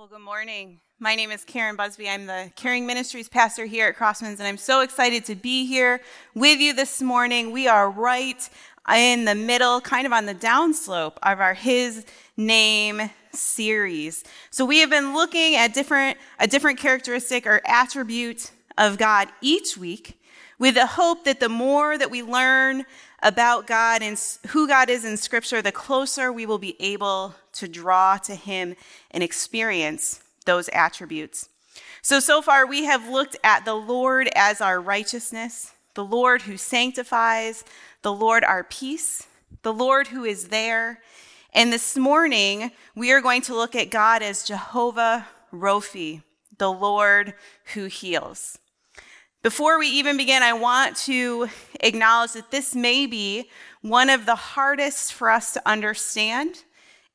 Well, good morning. My name is Karen Busby. I'm the Caring Ministries pastor here at Crosswinds, and I'm so excited to be here with you this morning. We are right in the middle, kind of on the downslope of our His Name series. So we have been looking at different, a different characteristic or attribute of God each week with the hope that the more that we learn about God and who God is in Scripture, the closer we will be able to draw to Him and experience those attributes. So, so far, we have looked at the Lord as our righteousness, the Lord who sanctifies, the Lord our peace, the Lord who is there. And this morning, we are going to look at God as Jehovah Rophe, the Lord who heals. Before we even begin, I want to acknowledge that this may be one of the hardest for us to understand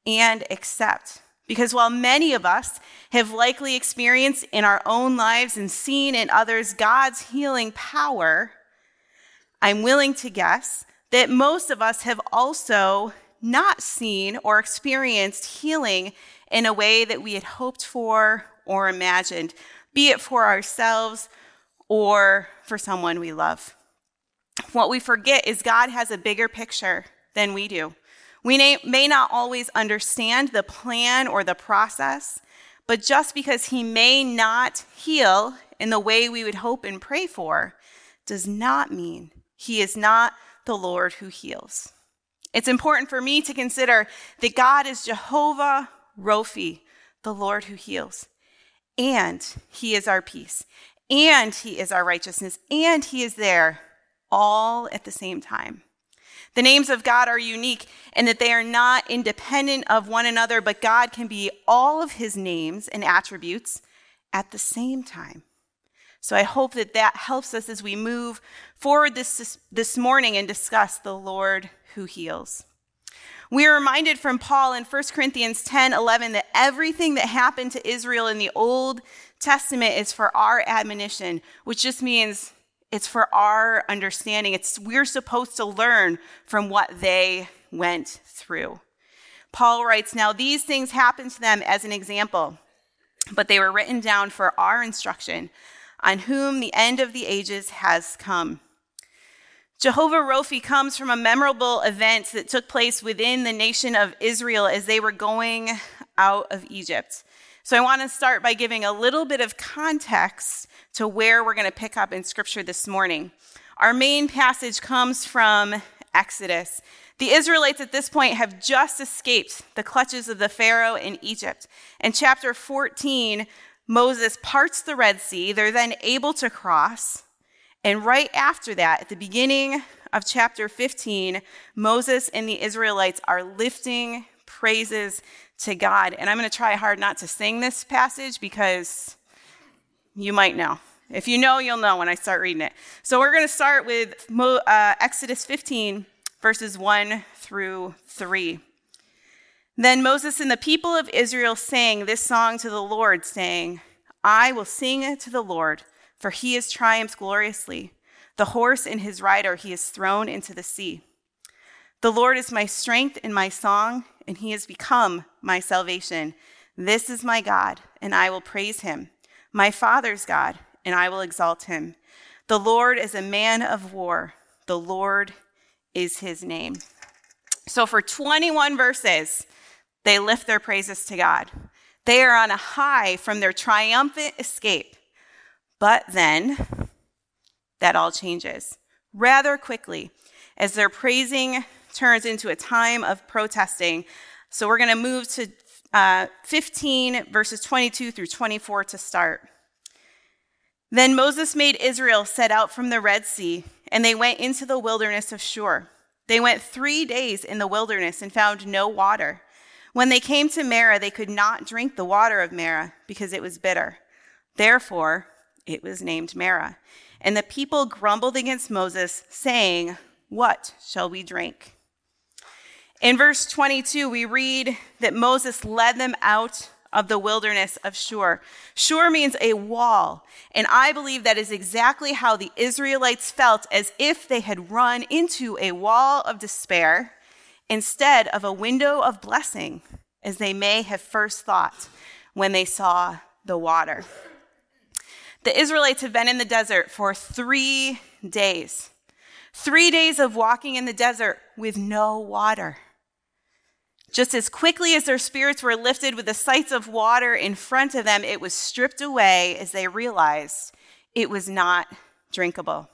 and accept. Because while many of us have likely experienced in our own lives and seen in others God's healing power, I'm willing to guess that most of us have also not seen or experienced healing in a way that we had hoped for or imagined, be it for ourselves or for someone we love. What we forget is God has a bigger picture than we do. We may not always understand the plan or the process, but just because He may not heal in the way we would hope and pray for does not mean He is not the Lord who heals. It's important for me to consider that God is Jehovah Rophe, the Lord who heals, and He is our peace and He is our righteousness, and He is there all at the same time. The names of God are unique in that they are not independent of one another, but God can be all of His names and attributes at the same time. So I hope that that helps us as we move forward this, this morning and discuss the Lord who heals. We are reminded from Paul in 1 Corinthians 10 11 that everything that happened to Israel in the Old Testament is for our admonition, which just means it's for our understanding. It's we're supposed to learn from what they went through. Paul writes, Now these things happened to them as an example, but they were written down for our instruction, on whom the end of the ages has come. Jehovah Rophe comes from a memorable event that took place within the nation of Israel as they were going out of Egypt. So I want to start by giving a little bit of context to where we're going to pick up in scripture this morning. Our main passage comes from Exodus. The Israelites at this point have just escaped the clutches of the Pharaoh in Egypt. In chapter 14, Moses parts the Red Sea. They're then able to cross. And right after that, at the beginning of chapter 15, Moses and the Israelites are lifting praises to God. And I'm going to try hard not to sing this passage because you might know. If you know, you'll know when I start reading it. So we're going to start with uh, Exodus 15, verses 1 through 3. Then Moses and the people of Israel sang this song to the Lord, saying, I will sing to the Lord, for he has triumphed gloriously. The horse and his rider he has thrown into the sea. The Lord is my strength and my song and he has become my salvation. This is my God, and I will praise him, my Father's God, and I will exalt him. The Lord is a man of war, the Lord is his name. So, for 21 verses, they lift their praises to God. They are on a high from their triumphant escape. But then, that all changes rather quickly as they're praising turns into a time of protesting. So we're going to move to uh, 15, verses 22 through 24 to start. Then Moses made Israel set out from the Red Sea, and they went into the wilderness of Shur. They went three days in the wilderness and found no water. When they came to Marah, they could not drink the water of Marah because it was bitter. Therefore, it was named Marah. And the people grumbled against Moses, saying, What shall we drink? In verse 22, we read that Moses led them out of the wilderness of Shur. Shur means a wall, and I believe that is exactly how the Israelites felt as if they had run into a wall of despair instead of a window of blessing, as they may have first thought when they saw the water. The Israelites have been in the desert for three days. Three days of walking in the desert with no water. Just as quickly as their spirits were lifted with the sights of water in front of them, it was stripped away as they realized it was not drinkable.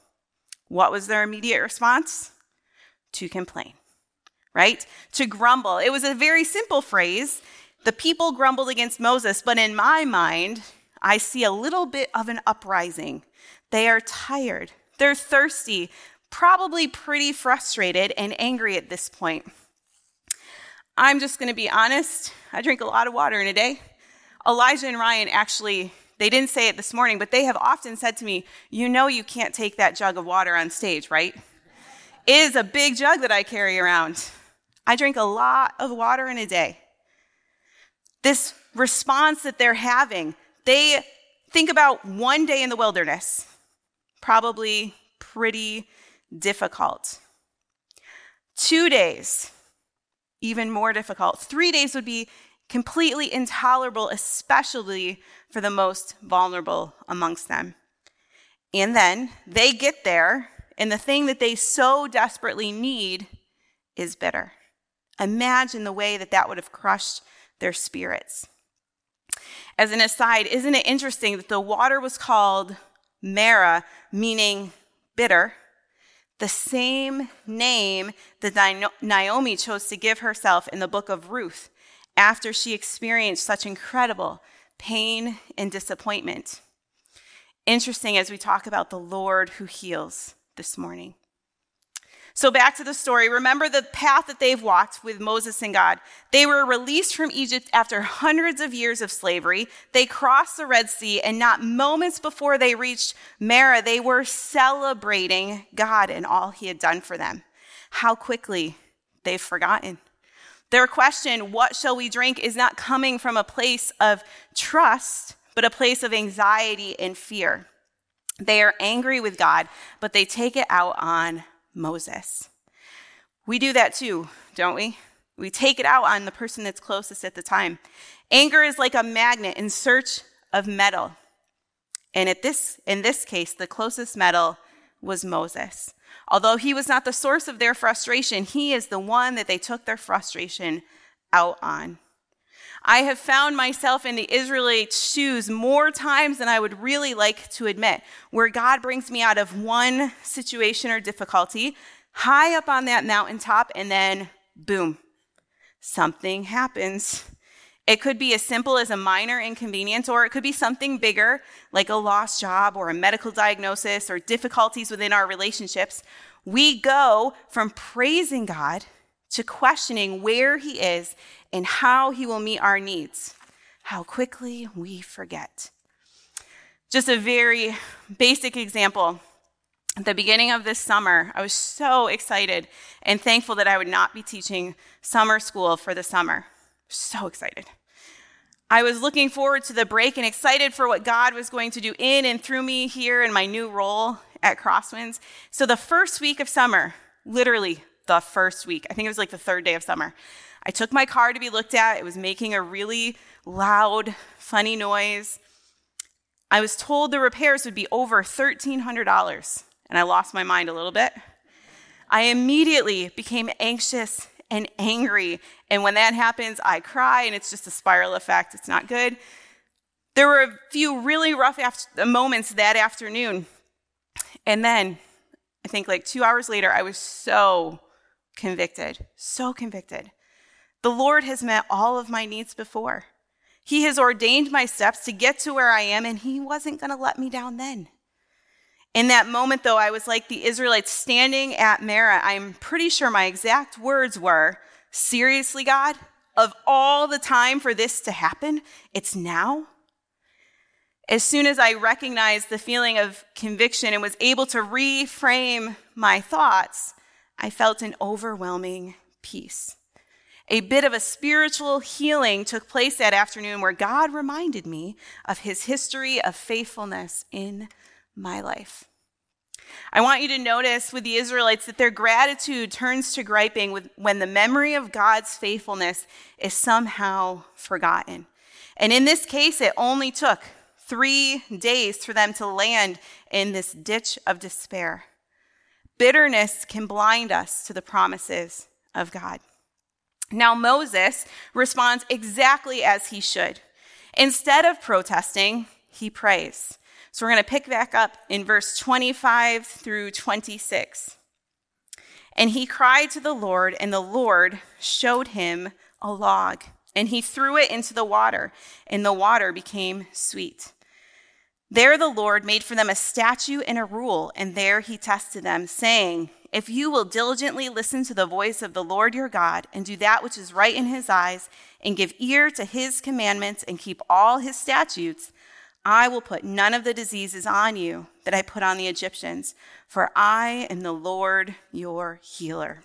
What was their immediate response? To complain, right? To grumble. It was a very simple phrase. The people grumbled against Moses, but in my mind, I see a little bit of an uprising. They are tired, they're thirsty, probably pretty frustrated and angry at this point. I'm just going to be honest. I drink a lot of water in a day. Elijah and Ryan actually, they didn't say it this morning, but they have often said to me, You know, you can't take that jug of water on stage, right? It is a big jug that I carry around. I drink a lot of water in a day. This response that they're having, they think about one day in the wilderness, probably pretty difficult. Two days, even more difficult. Three days would be completely intolerable, especially for the most vulnerable amongst them. And then they get there, and the thing that they so desperately need is bitter. Imagine the way that that would have crushed their spirits. As an aside, isn't it interesting that the water was called Marah, meaning bitter, the same name that Naomi chose to give herself in the book of Ruth after she experienced such incredible pain and disappointment. Interesting as we talk about the Lord who heals this morning. So, back to the story. Remember the path that they've walked with Moses and God. They were released from Egypt after hundreds of years of slavery. They crossed the Red Sea, and not moments before they reached Marah, they were celebrating God and all he had done for them. How quickly they've forgotten. Their question, What shall we drink? is not coming from a place of trust, but a place of anxiety and fear. They are angry with God, but they take it out on Moses. We do that too, don't we? We take it out on the person that's closest at the time. Anger is like a magnet in search of metal. And at this, in this case, the closest metal was Moses. Although he was not the source of their frustration, he is the one that they took their frustration out on. I have found myself in the Israelite shoes more times than I would really like to admit, where God brings me out of one situation or difficulty, high up on that mountaintop, and then boom, something happens. It could be as simple as a minor inconvenience, or it could be something bigger, like a lost job or a medical diagnosis or difficulties within our relationships. We go from praising God to questioning where He is and how He will meet our needs. How quickly we forget. Just a very basic example. At the beginning of this summer, I was so excited and thankful that I would not be teaching summer school for the summer. So excited. I was looking forward to the break and excited for what God was going to do in and through me here in my new role at Crosswinds. So, the first week of summer, literally the first week. I think it was like the third day of summer. I took my car to be looked at. It was making a really loud, funny noise. I was told the repairs would be over $1,300, and I lost my mind a little bit. I immediately became anxious and angry. And when that happens, I cry, and it's just a spiral effect. It's not good. There were a few really rough after- uh, moments that afternoon. And then, I think like two hours later, I was so convicted, so convicted. The Lord has met all of my needs before. He has ordained my steps to get to where I am, and He wasn't going to let me down then. In that moment, though, I was like the Israelites standing at Marah. I'm pretty sure my exact words were Seriously, God? Of all the time for this to happen, it's now? As soon as I recognized the feeling of conviction and was able to reframe my thoughts, I felt an overwhelming peace. A bit of a spiritual healing took place that afternoon where God reminded me of his history of faithfulness in my life. I want you to notice with the Israelites that their gratitude turns to griping when the memory of God's faithfulness is somehow forgotten. And in this case, it only took three days for them to land in this ditch of despair. Bitterness can blind us to the promises of God. Now, Moses responds exactly as he should. Instead of protesting, he prays. So we're going to pick back up in verse 25 through 26. And he cried to the Lord, and the Lord showed him a log, and he threw it into the water, and the water became sweet. There the Lord made for them a statute and a rule, and there he tested them, saying, If you will diligently listen to the voice of the Lord your God, and do that which is right in his eyes, and give ear to his commandments, and keep all his statutes, I will put none of the diseases on you that I put on the Egyptians, for I am the Lord your healer.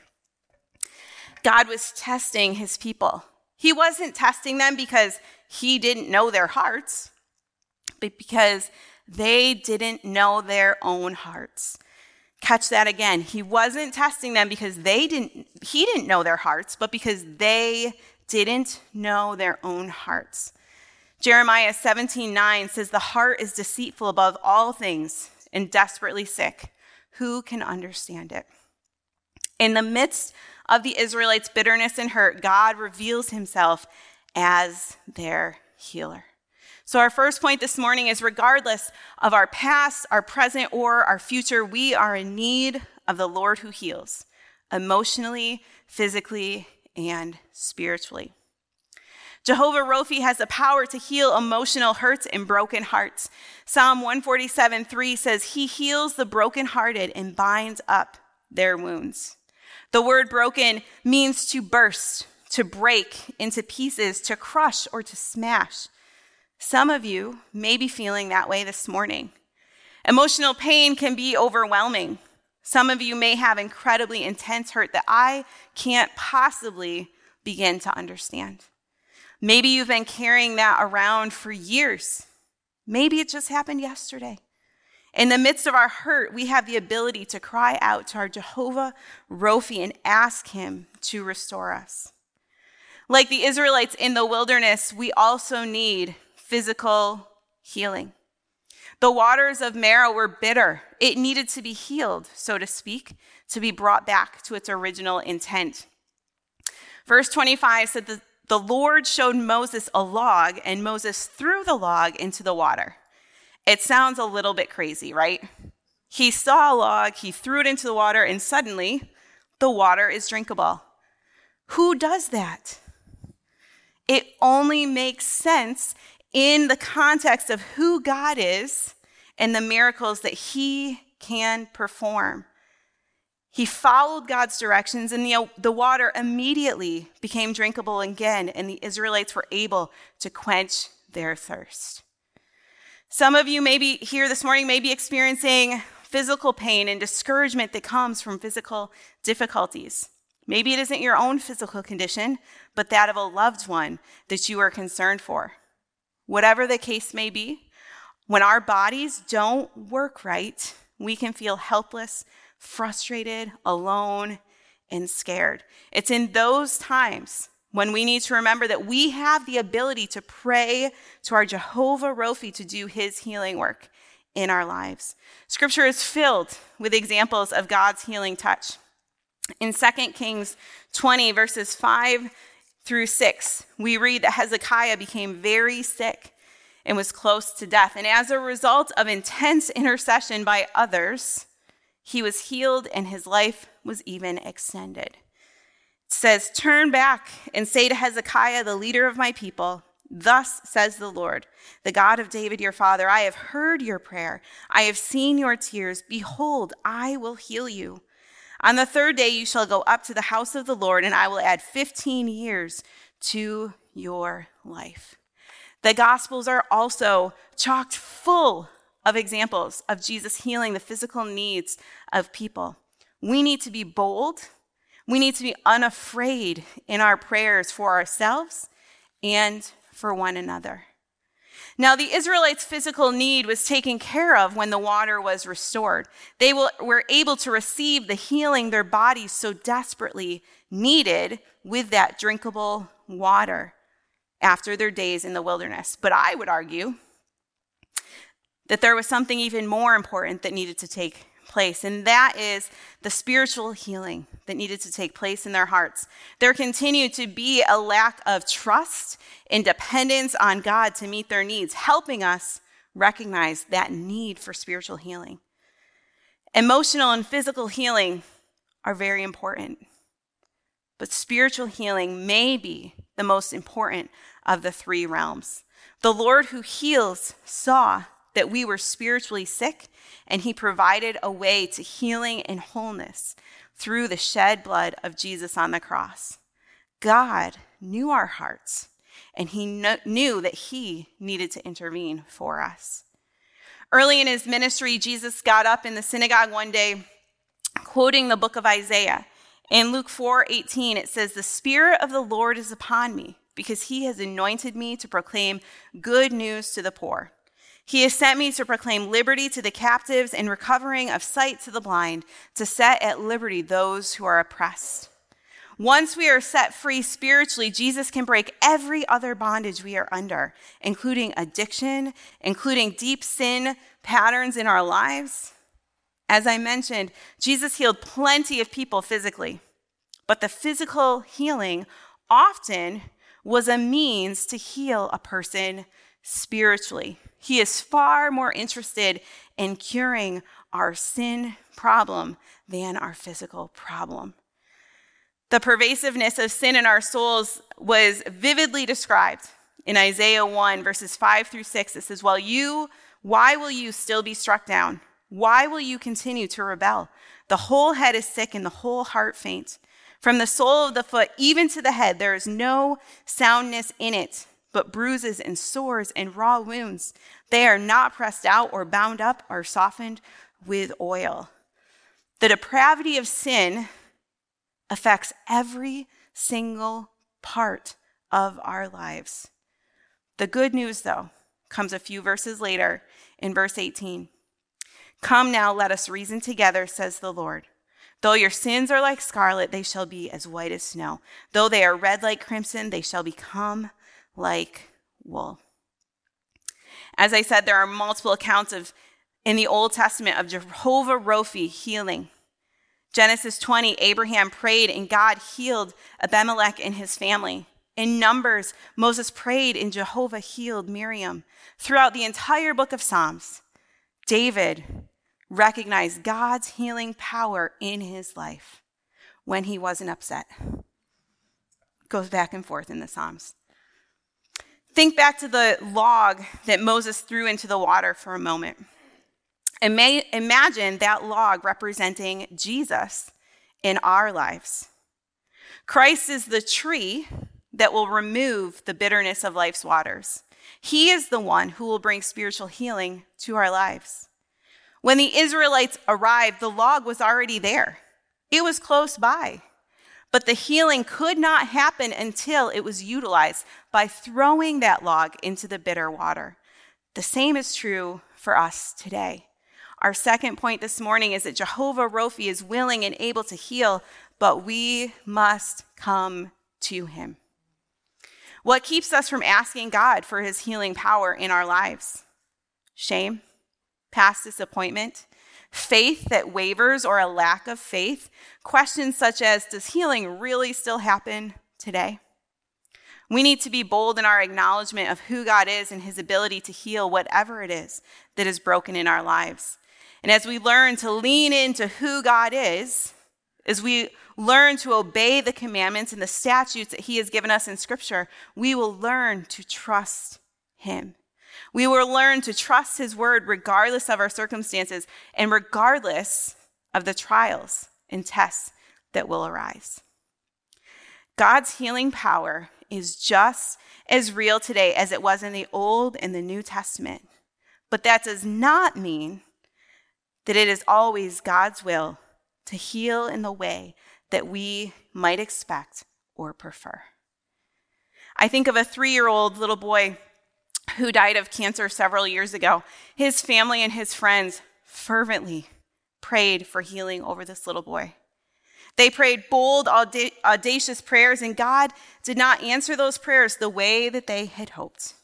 God was testing his people. He wasn't testing them because he didn't know their hearts, but because they didn't know their own hearts. Catch that again. He wasn't testing them because they didn't he didn't know their hearts, but because they didn't know their own hearts. Jeremiah 17 9 says, The heart is deceitful above all things and desperately sick. Who can understand it? In the midst of the Israelites' bitterness and hurt, God reveals himself as their healer. So, our first point this morning is regardless of our past, our present, or our future, we are in need of the Lord who heals emotionally, physically, and spiritually. Jehovah Rophe has the power to heal emotional hurts and broken hearts. Psalm 147 3 says, He heals the brokenhearted and binds up their wounds. The word broken means to burst, to break into pieces, to crush, or to smash. Some of you may be feeling that way this morning. Emotional pain can be overwhelming. Some of you may have incredibly intense hurt that I can't possibly begin to understand. Maybe you've been carrying that around for years. Maybe it just happened yesterday. In the midst of our hurt, we have the ability to cry out to our Jehovah Rophe and ask him to restore us. Like the Israelites in the wilderness, we also need physical healing. The waters of Marah were bitter. It needed to be healed, so to speak, to be brought back to its original intent. Verse 25 said that the Lord showed Moses a log, and Moses threw the log into the water. It sounds a little bit crazy, right? He saw a log, he threw it into the water, and suddenly the water is drinkable. Who does that? It only makes sense in the context of who God is and the miracles that he can perform. He followed God's directions, and the, the water immediately became drinkable again, and the Israelites were able to quench their thirst. Some of you maybe here this morning may be experiencing physical pain and discouragement that comes from physical difficulties. Maybe it isn't your own physical condition, but that of a loved one that you are concerned for. Whatever the case may be, when our bodies don't work right, we can feel helpless frustrated, alone, and scared. It's in those times when we need to remember that we have the ability to pray to our Jehovah Rophe to do his healing work in our lives. Scripture is filled with examples of God's healing touch. In 2 Kings 20, verses 5 through 6, we read that Hezekiah became very sick and was close to death. And as a result of intense intercession by others, he was healed and his life was even extended. It says, Turn back and say to Hezekiah, the leader of my people, Thus says the Lord, the God of David your father, I have heard your prayer. I have seen your tears. Behold, I will heal you. On the third day you shall go up to the house of the Lord, and I will add 15 years to your life. The Gospels are also chocked full of examples of Jesus healing the physical needs of people. We need to be bold. We need to be unafraid in our prayers for ourselves and for one another. Now, the Israelites' physical need was taken care of when the water was restored. They were able to receive the healing their bodies so desperately needed with that drinkable water. after their days in the wilderness. But I would argue that there was something even more important that needed to take place, and that is the spiritual healing that needed to take place in their hearts. There continued to be a lack of trust and dependence on God to meet their needs, helping us recognize that need for spiritual healing. Emotional and physical healing are very important, but spiritual healing may be the most important of the three realms. The Lord who heals saw that we were spiritually sick, and he provided a way to healing and wholeness through the shed blood of Jesus on the cross. God knew our hearts, and he knew that he needed to intervene for us. Early in his ministry, Jesus got up in the synagogue one day, quoting the book of Isaiah. In Luke 4 18, it says, The Spirit of the Lord is upon me, because he has anointed me to proclaim good news to the poor. He has sent me to proclaim liberty to the captives and recovering of sight to the blind, to set at liberty those who are oppressed. Once we are set free spiritually, Jesus can break every other bondage we are under, including addiction, including deep sin patterns in our lives. As I mentioned, Jesus healed plenty of people physically, but the physical healing often was a means to heal a person spiritually. He is far more interested in curing our sin problem than our physical problem. The pervasiveness of sin in our souls was vividly described in Isaiah 1, verses 5 through 6. It says, While you, why will you still be struck down? Why will you continue to rebel? The whole head is sick and the whole heart faint. From the sole of the foot even to the head, there is no soundness in it but bruises and sores and raw wounds. They are not pressed out or bound up or softened with oil. The depravity of sin affects every single part of our lives. The good news, though, comes a few verses later in verse 18. Come now, let us reason together, says the Lord. Though your sins are like scarlet, they shall be as white as snow. Though they are red like crimson, they shall become like wool. As I said, there are multiple accounts of in the Old Testament of Jehovah Rophe healing. Genesis 20, Abraham prayed and God healed Abimelech and his family. In Numbers, Moses prayed and Jehovah healed Miriam. Throughout the entire book of Psalms, David recognized God's healing power in his life when he wasn't upset. Goes back and forth in the Psalms. Think back to the log that Moses threw into the water for a moment. May, imagine that log representing Jesus in our lives. Christ is the tree that will remove the bitterness of life's waters. He is the one who will bring spiritual healing to our lives. When the Israelites arrived, the log was already there, it was close by. But the healing could not happen until it was utilized by throwing that log into the bitter water. The same is true for us today. Our second point this morning is that Jehovah Rophe is willing and able to heal, but we must come to him. What keeps us from asking God for his healing power in our lives? Shame, past disappointment, faith that wavers or a lack of faith, questions such as Does healing really still happen today? We need to be bold in our acknowledgement of who God is and his ability to heal whatever it is that is broken in our lives. And as we learn to lean into who God is, as we learn to obey the commandments and the statutes that he has given us in Scripture, we will learn to trust him. We will learn to trust His word regardless of our circumstances and regardless of the trials and tests that will arise. God's healing power is just as real today as it was in the Old and the New Testament. But that does not mean that it is always God's will to heal in the way that we might expect or prefer. I think of a three year old little boy who died of cancer several years ago, his family and his friends fervently prayed for healing over this little boy. They prayed bold, audacious prayers, and God did not answer those prayers the way that they had hoped.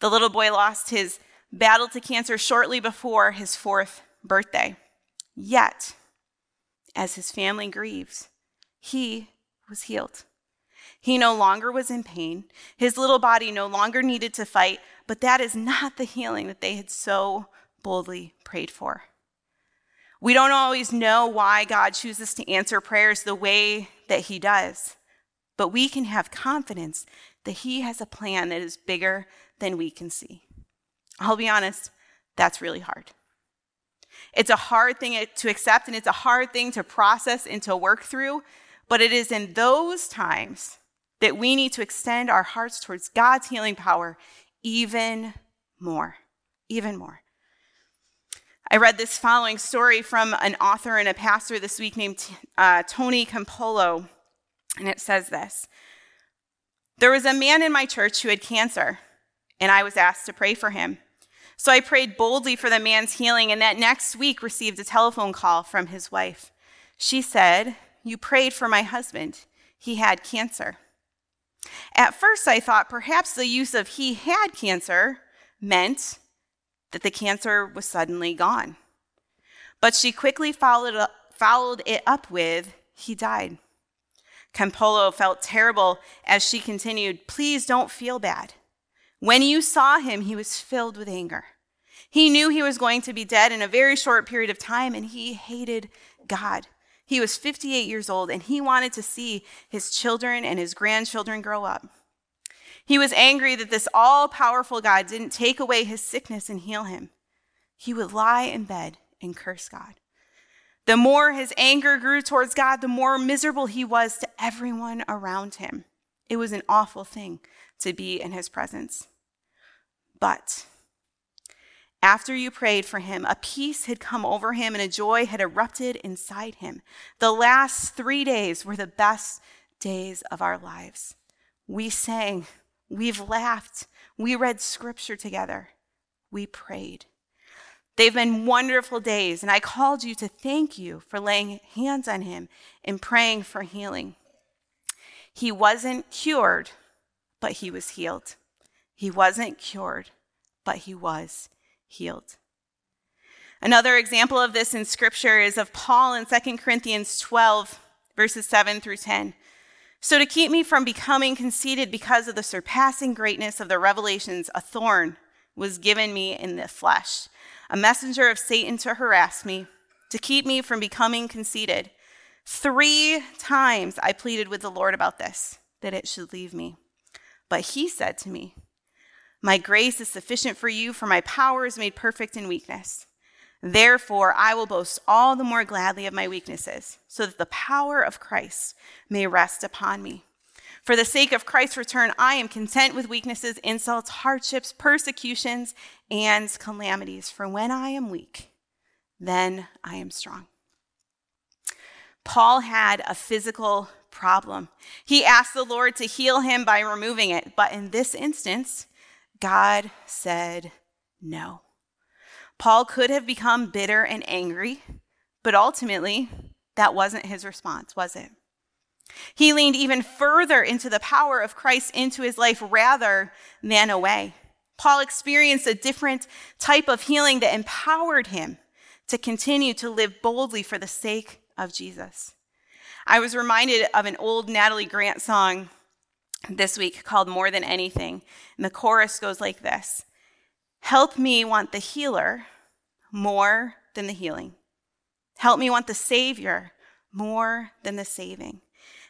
The little boy lost his battle to cancer shortly before his fourth birthday. Yet, as his family grieves, he was healed. He no longer was in pain. His little body no longer needed to fight, but that is not the healing that they had so boldly prayed for. We don't always know why God chooses to answer prayers the way that He does, but we can have confidence that He has a plan that is bigger than we can see. I'll be honest, that's really hard. It's a hard thing to accept and it's a hard thing to process and to work through, but it is in those times that we need to extend our hearts towards God's healing power even more. Even more. I read this following story from an author and a pastor this week named uh, Tony Campolo, and it says this There was a man in my church who had cancer, and I was asked to pray for him. So I prayed boldly for the man's healing, and that next week received a telephone call from his wife. She said, You prayed for my husband. He had cancer. At first, I thought perhaps the use of he had cancer meant that the cancer was suddenly gone. But she quickly followed, up, followed it up with, he died. Campolo felt terrible as she continued, Please don't feel bad. When you saw him, he was filled with anger. He knew he was going to be dead in a very short period of time, and he hated God. He was 58 years old, and he wanted to see his children and his grandchildren grow up. He was angry that this all powerful God didn't take away his sickness and heal him. He would lie in bed and curse God. The more his anger grew towards God, the more miserable he was to everyone around him. It was an awful thing to be in his presence. But after you prayed for him, a peace had come over him and a joy had erupted inside him. The last three days were the best days of our lives. We sang, We've laughed. We read scripture together. We prayed. They've been wonderful days, and I called you to thank you for laying hands on him and praying for healing. He wasn't cured, but he was healed. He wasn't cured, but he was healed. Another example of this in scripture is of Paul in 2 Corinthians 12, verses 7 through 10. So, to keep me from becoming conceited because of the surpassing greatness of the revelations, a thorn was given me in the flesh, a messenger of Satan to harass me, to keep me from becoming conceited. Three times I pleaded with the Lord about this, that it should leave me. But he said to me, My grace is sufficient for you, for my power is made perfect in weakness. Therefore, I will boast all the more gladly of my weaknesses, so that the power of Christ may rest upon me. For the sake of Christ's return, I am content with weaknesses, insults, hardships, persecutions, and calamities. For when I am weak, then I am strong. Paul had a physical problem. He asked the Lord to heal him by removing it, but in this instance, God said no. Paul could have become bitter and angry, but ultimately, that wasn't his response, was it? He leaned even further into the power of Christ into his life rather than away. Paul experienced a different type of healing that empowered him to continue to live boldly for the sake of Jesus. I was reminded of an old Natalie Grant song this week called More Than Anything. And the chorus goes like this Help me want the healer more than the healing. Help me want the Savior more than the saving.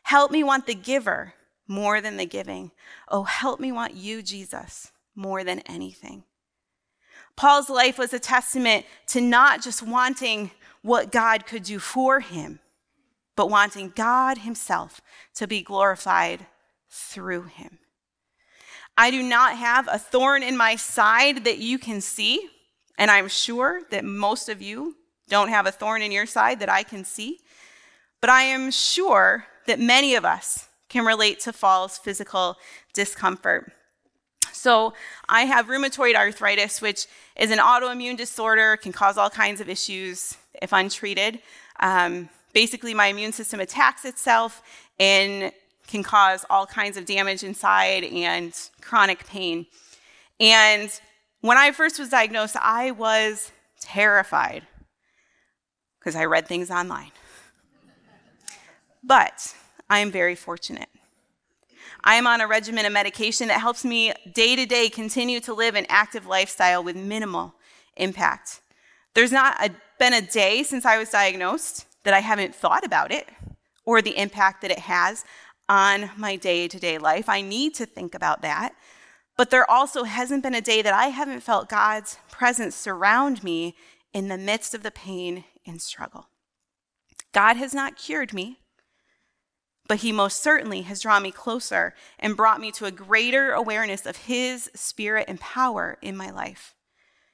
Help me want the giver more than the giving. Oh, help me want you, Jesus, more than anything. Paul's life was a testament to not just wanting what God could do for him, but wanting God Himself to be glorified through him. I do not have a thorn in my side that you can see, and I'm sure that most of you don't have a thorn in your side that I can see, but I am sure that many of us can relate to Paul's physical discomfort. So, I have rheumatoid arthritis, which is an autoimmune disorder, can cause all kinds of issues if untreated. Um, basically, my immune system attacks itself and can cause all kinds of damage inside and chronic pain. And when I first was diagnosed, I was terrified because I read things online. But I am very fortunate. I am on a regimen of medication that helps me day to day continue to live an active lifestyle with minimal impact. There's not a, been a day since I was diagnosed that I haven't thought about it or the impact that it has on my day to day life. I need to think about that. But there also hasn't been a day that I haven't felt God's presence surround me in the midst of the pain and struggle. God has not cured me, but He most certainly has drawn me closer and brought me to a greater awareness of His spirit and power in my life,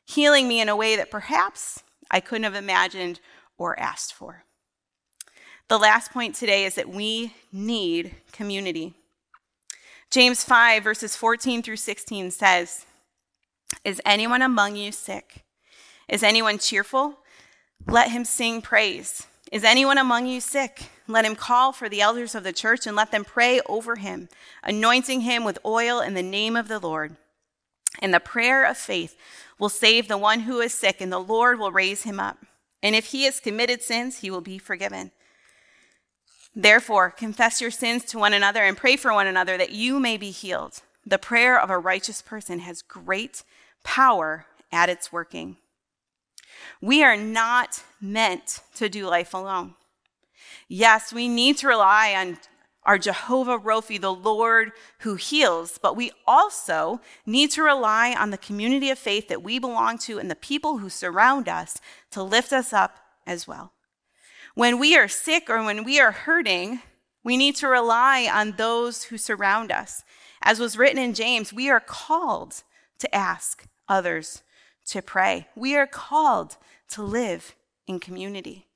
healing me in a way that perhaps I couldn't have imagined or asked for. The last point today is that we need community. James 5, verses 14 through 16 says, Is anyone among you sick? Is anyone cheerful? Let him sing praise. Is anyone among you sick? Let him call for the elders of the church and let them pray over him, anointing him with oil in the name of the Lord. And the prayer of faith will save the one who is sick, and the Lord will raise him up. And if he has committed sins, he will be forgiven. Therefore, confess your sins to one another and pray for one another that you may be healed. The prayer of a righteous person has great power at its working. We are not meant to do life alone. Yes, we need to rely on our Jehovah Rophe, the Lord who heals, but we also need to rely on the community of faith that we belong to and the people who surround us to lift us up as well. When we are sick or when we are hurting, we need to rely on those who surround us. As was written in James, we are called to ask others to pray. We are called to live in community.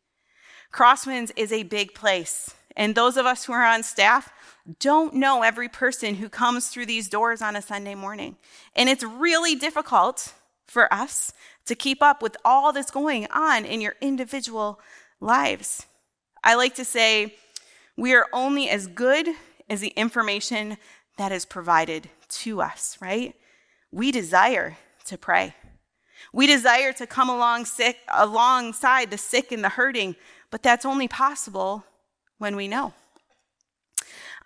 Crosswinds is a big place, and those of us who are on staff don't know every person who comes through these doors on a Sunday morning. And it's really difficult for us to keep up with all that's going on in your individual lives. I like to say we are only as good as the information that is provided to us, right? We desire to pray. We desire to come along sick, alongside the sick and the hurting, but that's only possible when we know.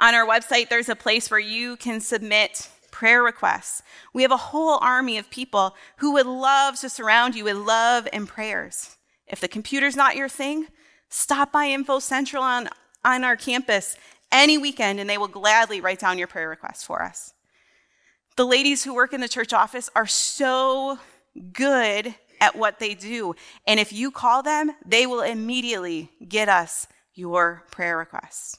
On our website, there's a place where you can submit prayer requests. We have a whole army of people who would love to surround you with love and prayers. If the computer's not your thing, stop by Info Central on, on our campus any weekend and they will gladly write down your prayer request for us. The ladies who work in the church office are so good at what they do. And if you call them, they will immediately get us your prayer requests.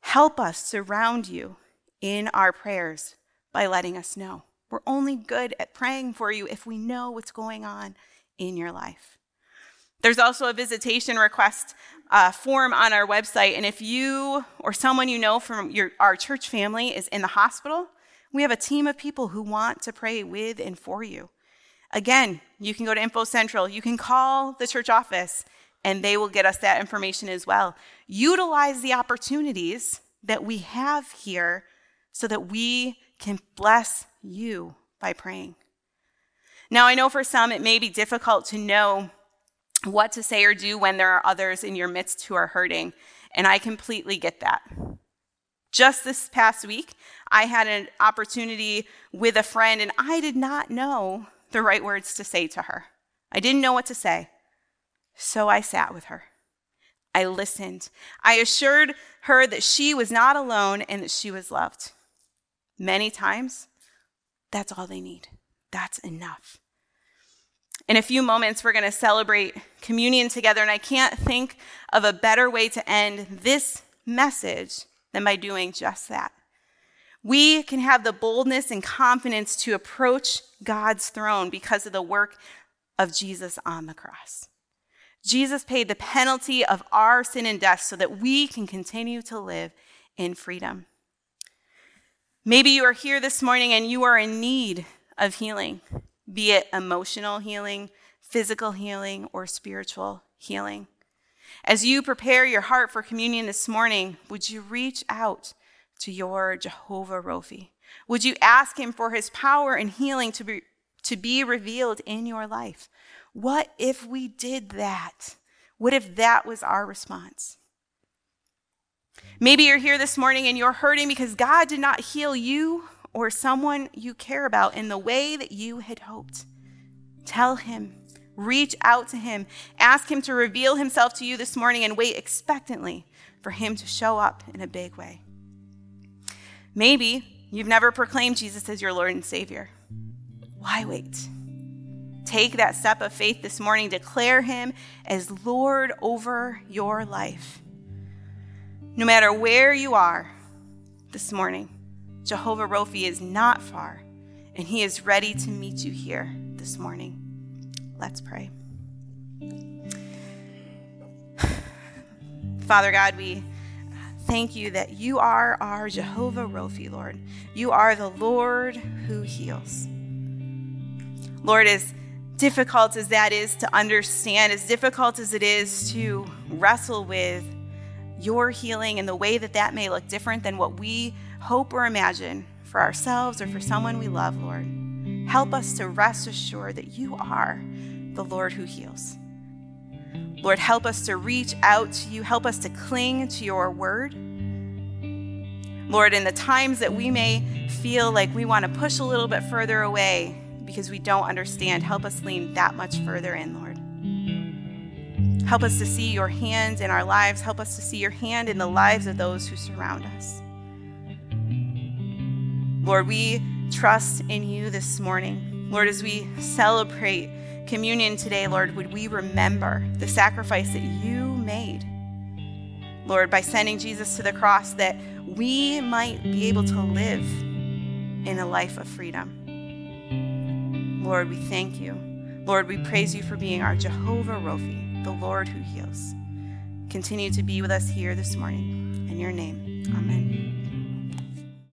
Help us surround you in our prayers by letting us know. We're only good at praying for you if we know what's going on in your life. There's also a visitation request uh, form on our website, and if you or someone you know from your, our church family is in the hospital, we have a team of people who want to pray with and for you. Again, you can go to Info Central, you can call the church office, and they will get us that information as well. Utilize the opportunities that we have here so that we can bless you by praying. Now, I know for some it may be difficult to know what to say or do when there are others in your midst who are hurting, and I completely get that. Just this past week, I had an opportunity with a friend, and I did not know the right words to say to her. I didn't know what to say, so I sat with her. I listened. I assured her that she was not alone and that she was loved. Many times, that's all they need. That's enough. In a few moments, we're going to celebrate communion together, and I can't think of a better way to end this message than by doing just that. We can have the boldness and confidence to approach God's throne because of the work of Jesus on the cross. Jesus paid the penalty of our sin and death so that we can continue to live in freedom. Maybe you are here this morning and you are in need of healing be it emotional healing, physical healing, or spiritual healing. As you prepare your heart for communion this morning, would you reach out to your Jehovah Rophe? Would you ask him for his power and healing to be, to be revealed in your life? What if we did that? What if that was our response? Maybe you're here this morning and you're hurting because God did not heal you or someone you care about in the way that you had hoped. Tell him, reach out to him, ask him to reveal himself to you this morning, and wait expectantly for him to show up in a big way. Maybe you've never proclaimed Jesus as your Lord and Savior. Why wait? Take that step of faith this morning, declare him as Lord over your life. No matter where you are this morning, Jehovah Rophe is not far, and he is ready to meet you here this morning. Let's pray. Father God, we thank you that you are our Jehovah Rophe, Lord. You are the Lord who heals. Lord, as difficult as that is to understand, as difficult as it is to wrestle with your healing and the way that that may look different than what we hope or imagine for ourselves or for someone we love, Lord. Help us to rest assured that you are the Lord who heals. Lord, help us to reach out to you. Help us to cling to your word. Lord, in the times that we may feel like we want to push a little bit further away because we don't understand, help us lean that much further in, Lord. Help us to see your hand in our lives. Help us to see your hand in the lives of those who surround us. Lord, we trust in you this morning. Lord, as we celebrate communion today, Lord, would we remember the sacrifice that you made? Lord, by sending Jesus to the cross, that we might be able to live in a life of freedom. Lord, we thank you. Lord, we praise you for being our Jehovah Rophe, the Lord who heals. Continue to be with us here this morning. In your name, amen.